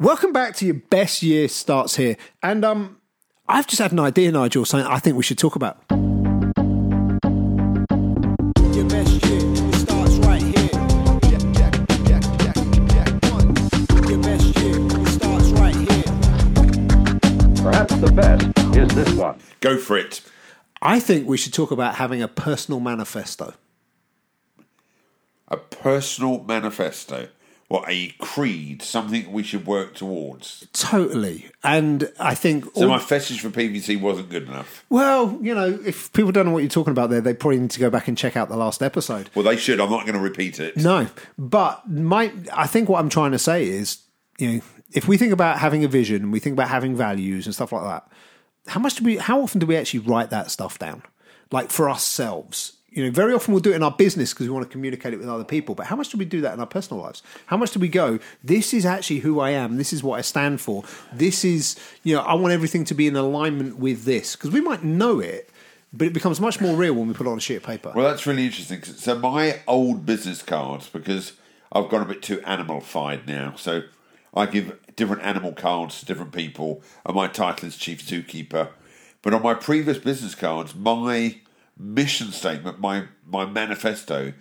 Welcome back to your best year starts here. And um, I've just had an idea, Nigel, something I think we should talk about. Your best year it starts right here. Your best year it starts right here. Perhaps the best is this one. Go for it. I think we should talk about having a personal manifesto. A personal manifesto. What, a creed, something we should work towards. Totally. And I think. So all- my message for PVC wasn't good enough. well, you know, if people don't know what you're talking about there, they probably need to go back and check out the last episode. Well, they should. I'm not going to repeat it. No, but my I think what I'm trying to say is, you know, if we think about having a vision and we think about having values and stuff like that, how much do we? How often do we actually write that stuff down, like for ourselves? You know, very often we'll do it in our business because we want to communicate it with other people. But how much do we do that in our personal lives? How much do we go? This is actually who I am. This is what I stand for. This is, you know, I want everything to be in alignment with this because we might know it, but it becomes much more real when we put it on a sheet of paper. Well, that's really interesting. So my old business cards, because I've got a bit too animal-fied now, so I give different animal cards to different people, and my title is Chief Zookeeper. But on my previous business cards, my mission statement, my my manifesto,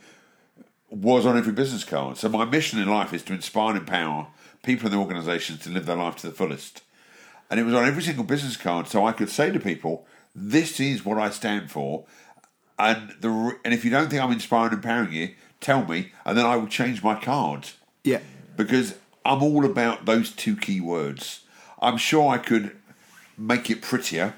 was on every business card. So my mission in life is to inspire and empower people in the organisations to live their life to the fullest. And it was on every single business card, so I could say to people, "This is what I stand for." And the and if you don't think I'm inspiring and empowering you, tell me, and then I will change my cards yeah, because I'm all about those two key words. I'm sure I could make it prettier,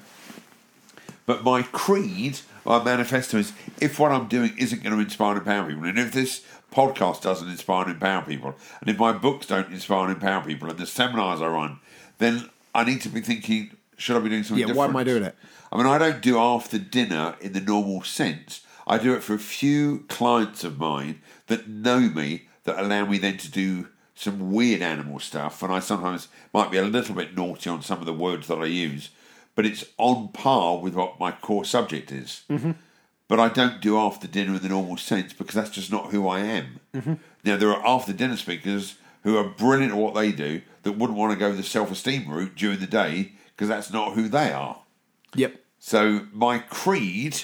but my creed, my manifesto is if what I'm doing isn't going to inspire and empower people, and if this podcast doesn't inspire and empower people, and if my books don't inspire and empower people, and the seminars I run, then I need to be thinking, should I be doing something Yeah, different? why am I doing it? I mean, I don't do after dinner in the normal sense. I do it for a few clients of mine that know me, that allow me then to do some weird animal stuff. And I sometimes might be a little bit naughty on some of the words that I use, but it's on par with what my core subject is. Mm-hmm. But I don't do after dinner in the normal sense because that's just not who I am. Mm-hmm. Now, there are after dinner speakers who are brilliant at what they do that wouldn't want to go the self esteem route during the day because that's not who they are. yep. So my creed,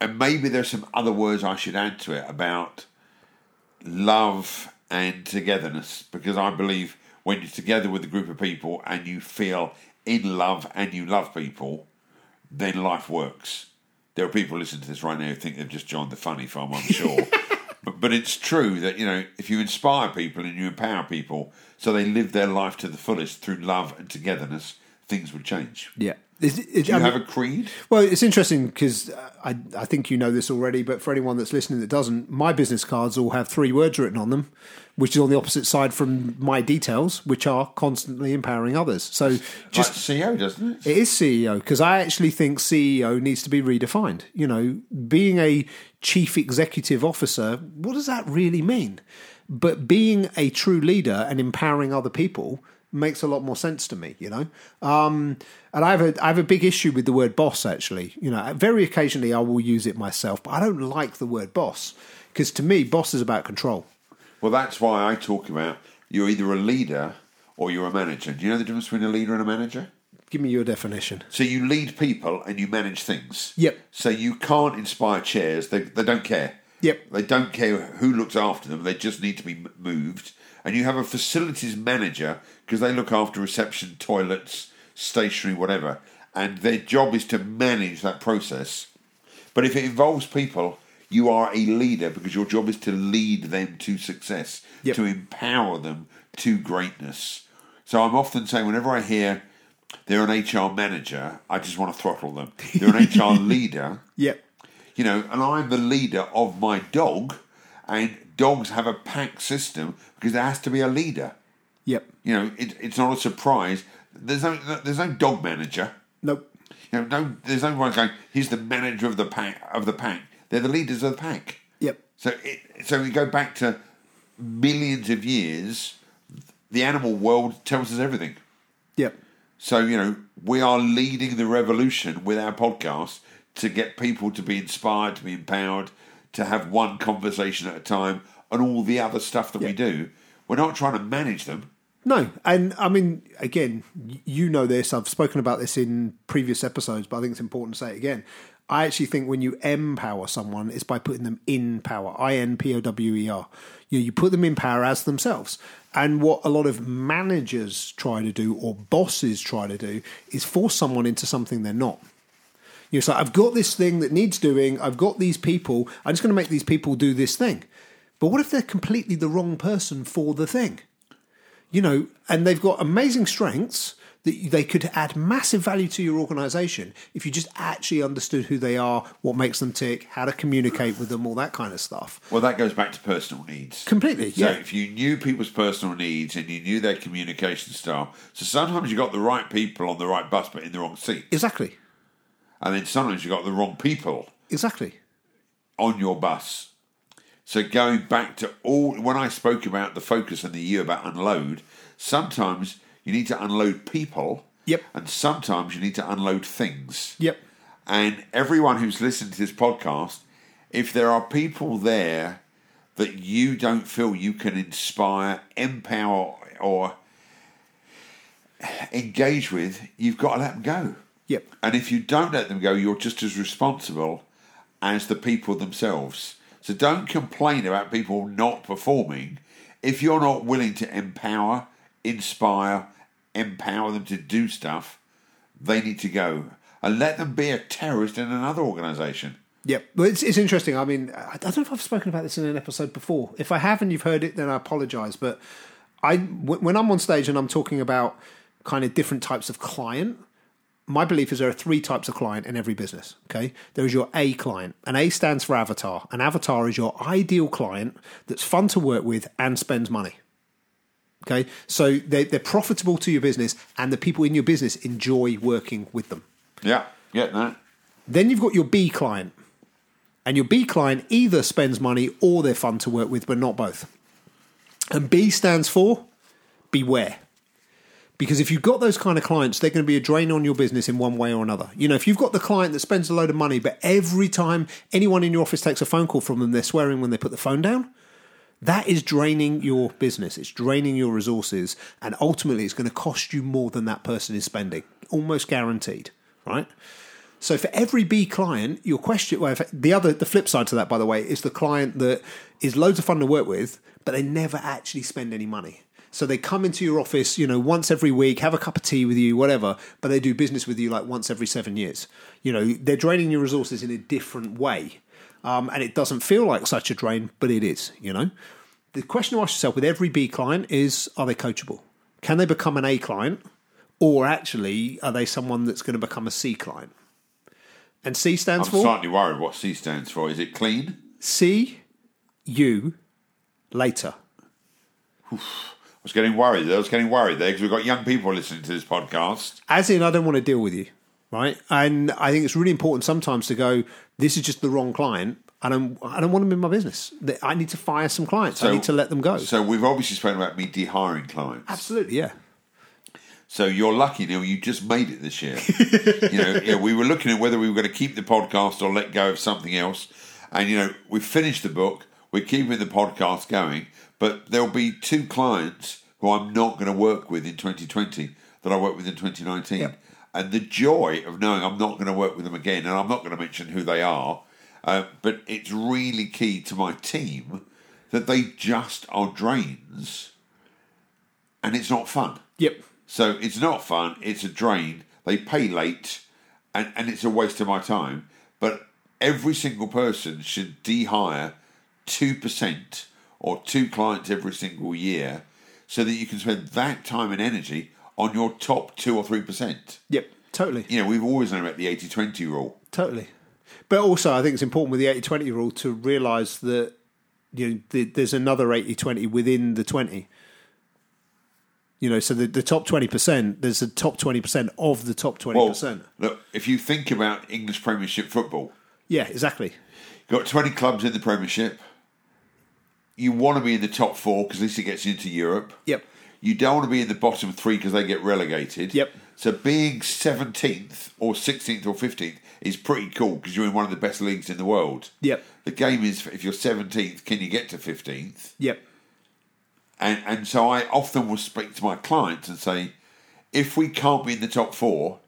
and maybe there's some other words I should add to it about love and togetherness, because I believe when you're together with a group of people and you feel in love and you love people, then life works. There are people listening to this right now who think they've just joined the funny farm, I'm sure. but, but it's true that, you know, if you inspire people and you empower people so they live their life to the fullest through love and togetherness, things would change. Yeah. Is it- it- Do you I mean- have a creed? well, it's interesting because uh, I, I think you know this already, but for anyone that's listening that doesn't, my business cards all have three words written on them, which is on the opposite side from my details, which are constantly empowering others. So Just just CEO, doesn't it? it is CEO because I actually think CEO needs to be redefined. You know, being a chief executive officer, what does that really mean? But being a true leader and empowering other people makes a lot more sense to me. You know, um, and I have a I have a big issue with the word boss. Actually, you know, very occasionally I will use it myself, but I don't like the word boss because to me, boss is about control. Well, that's why I talk about you're either a leader or you're a manager. Do you know the difference between a leader and a manager? Give me your definition. So you lead people and you manage things. Yep. So you can't inspire chairs. They, they don't care. Yep. They don't care who looks after them. They just need to be moved. And you have a facilities manager because they look after reception, toilets, stationery, whatever. And their job is to manage that process. But if it involves people, you are a leader because your job is to lead them to success, Yep. to empower them to greatness. So I'm often saying, whenever I hear they're an HR manager, I just want to throttle them. They're an HR leader, Yep. you know, and I'm the leader of my dog, and dogs have a pack system because there has to be a leader. Yep. You know, it, it's not a surprise. There's no there's no dog manager. Nope. You know, no, there's no one going. He's the manager of the pack of the pack. They're the leaders of the pack. Yep. So, it, so we go back to millions of years. The animal world tells us everything. Yep. So you know, we are leading the revolution with our podcast to get people to be inspired, to be empowered, to have one conversation at a time, and all the other stuff that we do. We're not trying to manage them. No, and I mean, again, you know this. I've spoken about this in previous episodes, but I think it's important to say it again. I actually think when you empower someone, it's by putting them in power. I N P O W E R. You know, you put them in power as themselves. And what a lot of managers try to do, or bosses try to do, is force someone into something they're not. You know, it's like I've got this thing that needs doing. I've got these people. I'm just going to make these people do this thing. But what if they're completely the wrong person for the thing? you know, and they've got amazing strengths that they could add massive value to your organization if you just actually understood who they are, what makes them tick, how to communicate with them, all that kind of stuff. Well, that goes back to personal needs. Completely, So yeah. if you knew people's personal needs and you knew their communication style, so sometimes you got the right people on the right bus but in the wrong seat, Exactly. and then sometimes you got the wrong people Exactly. on your bus. So going back to all when I spoke about the focus and the year about unload, sometimes you need to unload people. Yep. And sometimes you need to unload things. Yep. And everyone who's listened to this podcast, if there are people there that you don't feel you can inspire, empower, or engage with, you've got to let them go. Yep. And if you don't let them go, you're just as responsible as the people themselves. So don't complain about people not performing if you're not willing to empower, inspire, empower them to do stuff. They need to go and let them be a terrorist in another organisation. Yep. Well, it's, it's interesting. I mean, I don't know if I've spoken about this in an episode before. If I have and you've heard it, then I apologize. But I, when I'm on stage and I'm talking about kind of different types of client, my belief is there are three types of client in every business. Okay, there is your A client, and A stands for avatar. An avatar is your ideal client that's fun to work with and spends money. Okay, so they, they're profitable to your business, and the people in your business enjoy working with them. Yeah, get that. Then you've got your B client, and your B client either spends money or they're fun to work with, but not both. And B stands for beware. Because if you've got those kind of clients, they're going to be a drain on your business in one way or another. You know, if you've got the client that spends a load of money, but every time anyone in your office takes a phone call from them, they're swearing when they put the phone down, that is draining your business. It's draining your resources. And ultimately, it's going to cost you more than that person is spending, almost guaranteed, right? So for every B client, your question, well, the other, the flip side to that, by the way, is the client that is loads of fun to work with, but they never actually spend any money. So they come into your office, you know, once every week, have a cup of tea with you, whatever, but they do business with you like once every seven years. You know, they're draining your resources in a different way. Um, and it doesn't feel like such a drain, but it is, you know. The question to ask yourself with every B client is are they coachable? Can they become an A client? Or actually, are they someone that's going to become a C client? And C stands for I'm slightly worried what C stands for. Is it clean? see you later. I was getting worried. I was getting worried there because we've got young people listening to this podcast. As in, I don't want to deal with you, right? And I think it's really important sometimes to go, this is just the wrong client. I don't, I don't want them in my business. I need to fire some clients. I need to let them go. So we've obviously spoken about me dehiring clients. Absolutely, yeah. So you're lucky, Neil. You just made it this year. you know, yeah, we were looking at whether we were going to keep the podcast or let go of something else. And you know, we finished the book. We're keeping the podcast going, but there'll be two clients who I'm not going to work with in 2020 that I worked with in 2019. Yep. And the joy of knowing I'm not going to work with them again, and I'm not going to mention who they are, uh, but it's really key to my team that they just are drains and it's not fun. Yep. So it's not fun, it's a drain. They pay late and, and it's a waste of my time. But every single person should de hire 2% or two clients every single year so that you can spend that time and energy on your top 2 or 3%. Yep, totally. You know, we've always known about the 80 20 rule. Totally. But also, I think it's important with the 80 20 rule to realize that you know, the, there's another 80 20 within the 20 you know so the, the top 20% there's a top 20% of the top 20% well, look if you think about english premiership football yeah exactly you've got 20 clubs in the premiership you want to be in the top four because at least it gets you into Europe. Yep. You don't want to be in the bottom three because they get relegated. Yep. So being 17th or 16th or 15th is pretty cool because you're in one of the best leagues in the world. Yep. The game is if you're 17th, can you get to 15th? Yep. And and so I often will speak to my clients and say, if we can't be in the top four,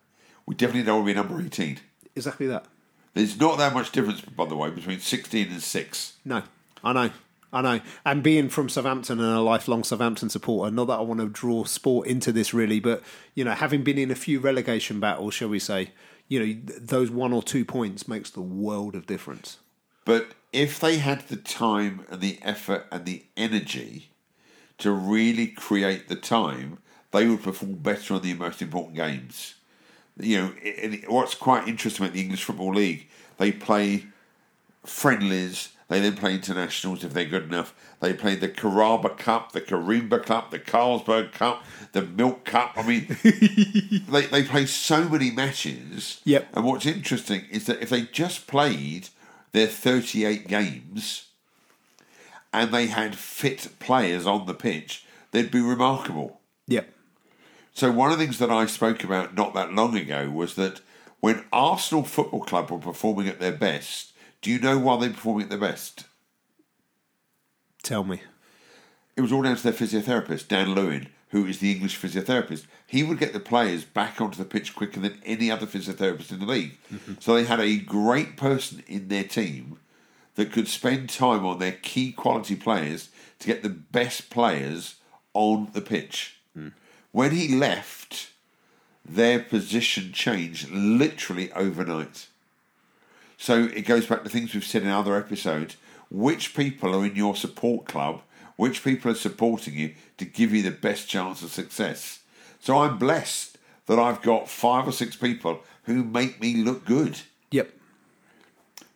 we definitely don't want to be number eighteen. Exactly that. There's not that much difference, by the way, between sixteen and six. No, I know. I know. And being from Southampton and a lifelong Southampton supporter, not that I want to draw sport into this really, but, you know, having been in a few relegation battles, shall we say, you know, those one or two points makes the world of difference. But if they had the time and the effort and the energy to really create the time, they would perform better on the most important games. You know, and what's quite interesting about the English Football League, they play friendlies, they then play internationals if they're good enough. They play the Carabao Cup, the Karimba Cup, the Carlsberg Cup, the Milk Cup. I mean, they, they play so many matches. Yep. And what's interesting is that if they just played their 38 games and they had fit players on the pitch, they'd be remarkable. Yep. So one of the things that I spoke about not that long ago was that when Arsenal Football Club were performing at their best, do you know why they were performing at their best? Tell me. It was all down to their physiotherapist, Dan Lewin, who is the English physiotherapist. He would get the players back onto the pitch quicker than any other physiotherapist in the league. Mm-hmm. So they had a great person in their team that could spend time on their key quality players to get the best players on the pitch. Hmm. When he left, their position changed literally overnight. So it goes back to things we've said in other episodes. Which people are in your support club? Which people are supporting you to give you the best chance of success? So I'm blessed that I've got five or six people who make me look good. Yep.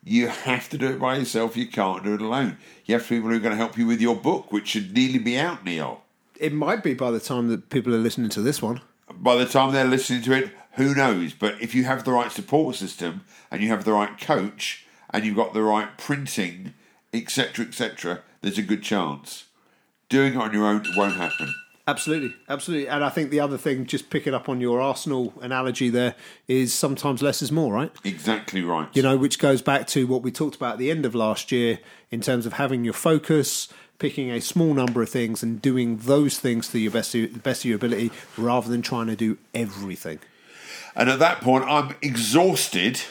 You have to do it by yourself. You can't do it alone. You have people who are going to help you with your book, which should nearly be out, Neil. It might be by the time that people are listening to this one. by the time they're listening to it, who knows? But if you have the right support system and you have the right coach and you've got the right printing, etc., etc., there's a good chance. Doing it on your own won't happen. Absolutely, absolutely. And I think the other thing, just picking up on your Arsenal analogy there, is sometimes less is more, right? Exactly right. You know, which goes back to what we talked about at the end of last year in terms of having your focus, picking a small number of things and doing those things to your best, the best of your ability rather than trying to do everything. And at that point, I'm exhausted,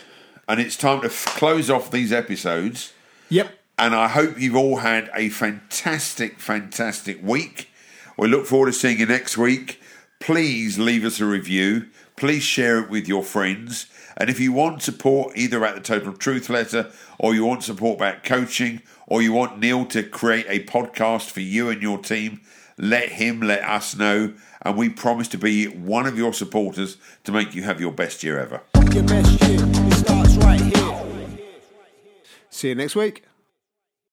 and it's time to f- close off these episodes. Yep. And I hope you've all had a fantastic, fantastic week. We look forward to seeing you next week. Please leave us a review. Please share it with your friends. And if you want support either at the Total Truth Letter, or you want support about coaching, or you want Neil to create a podcast for you and your team, let him let us know. And we promise to be one of your supporters to make you have your best year ever. Your best year, right here. See you next week.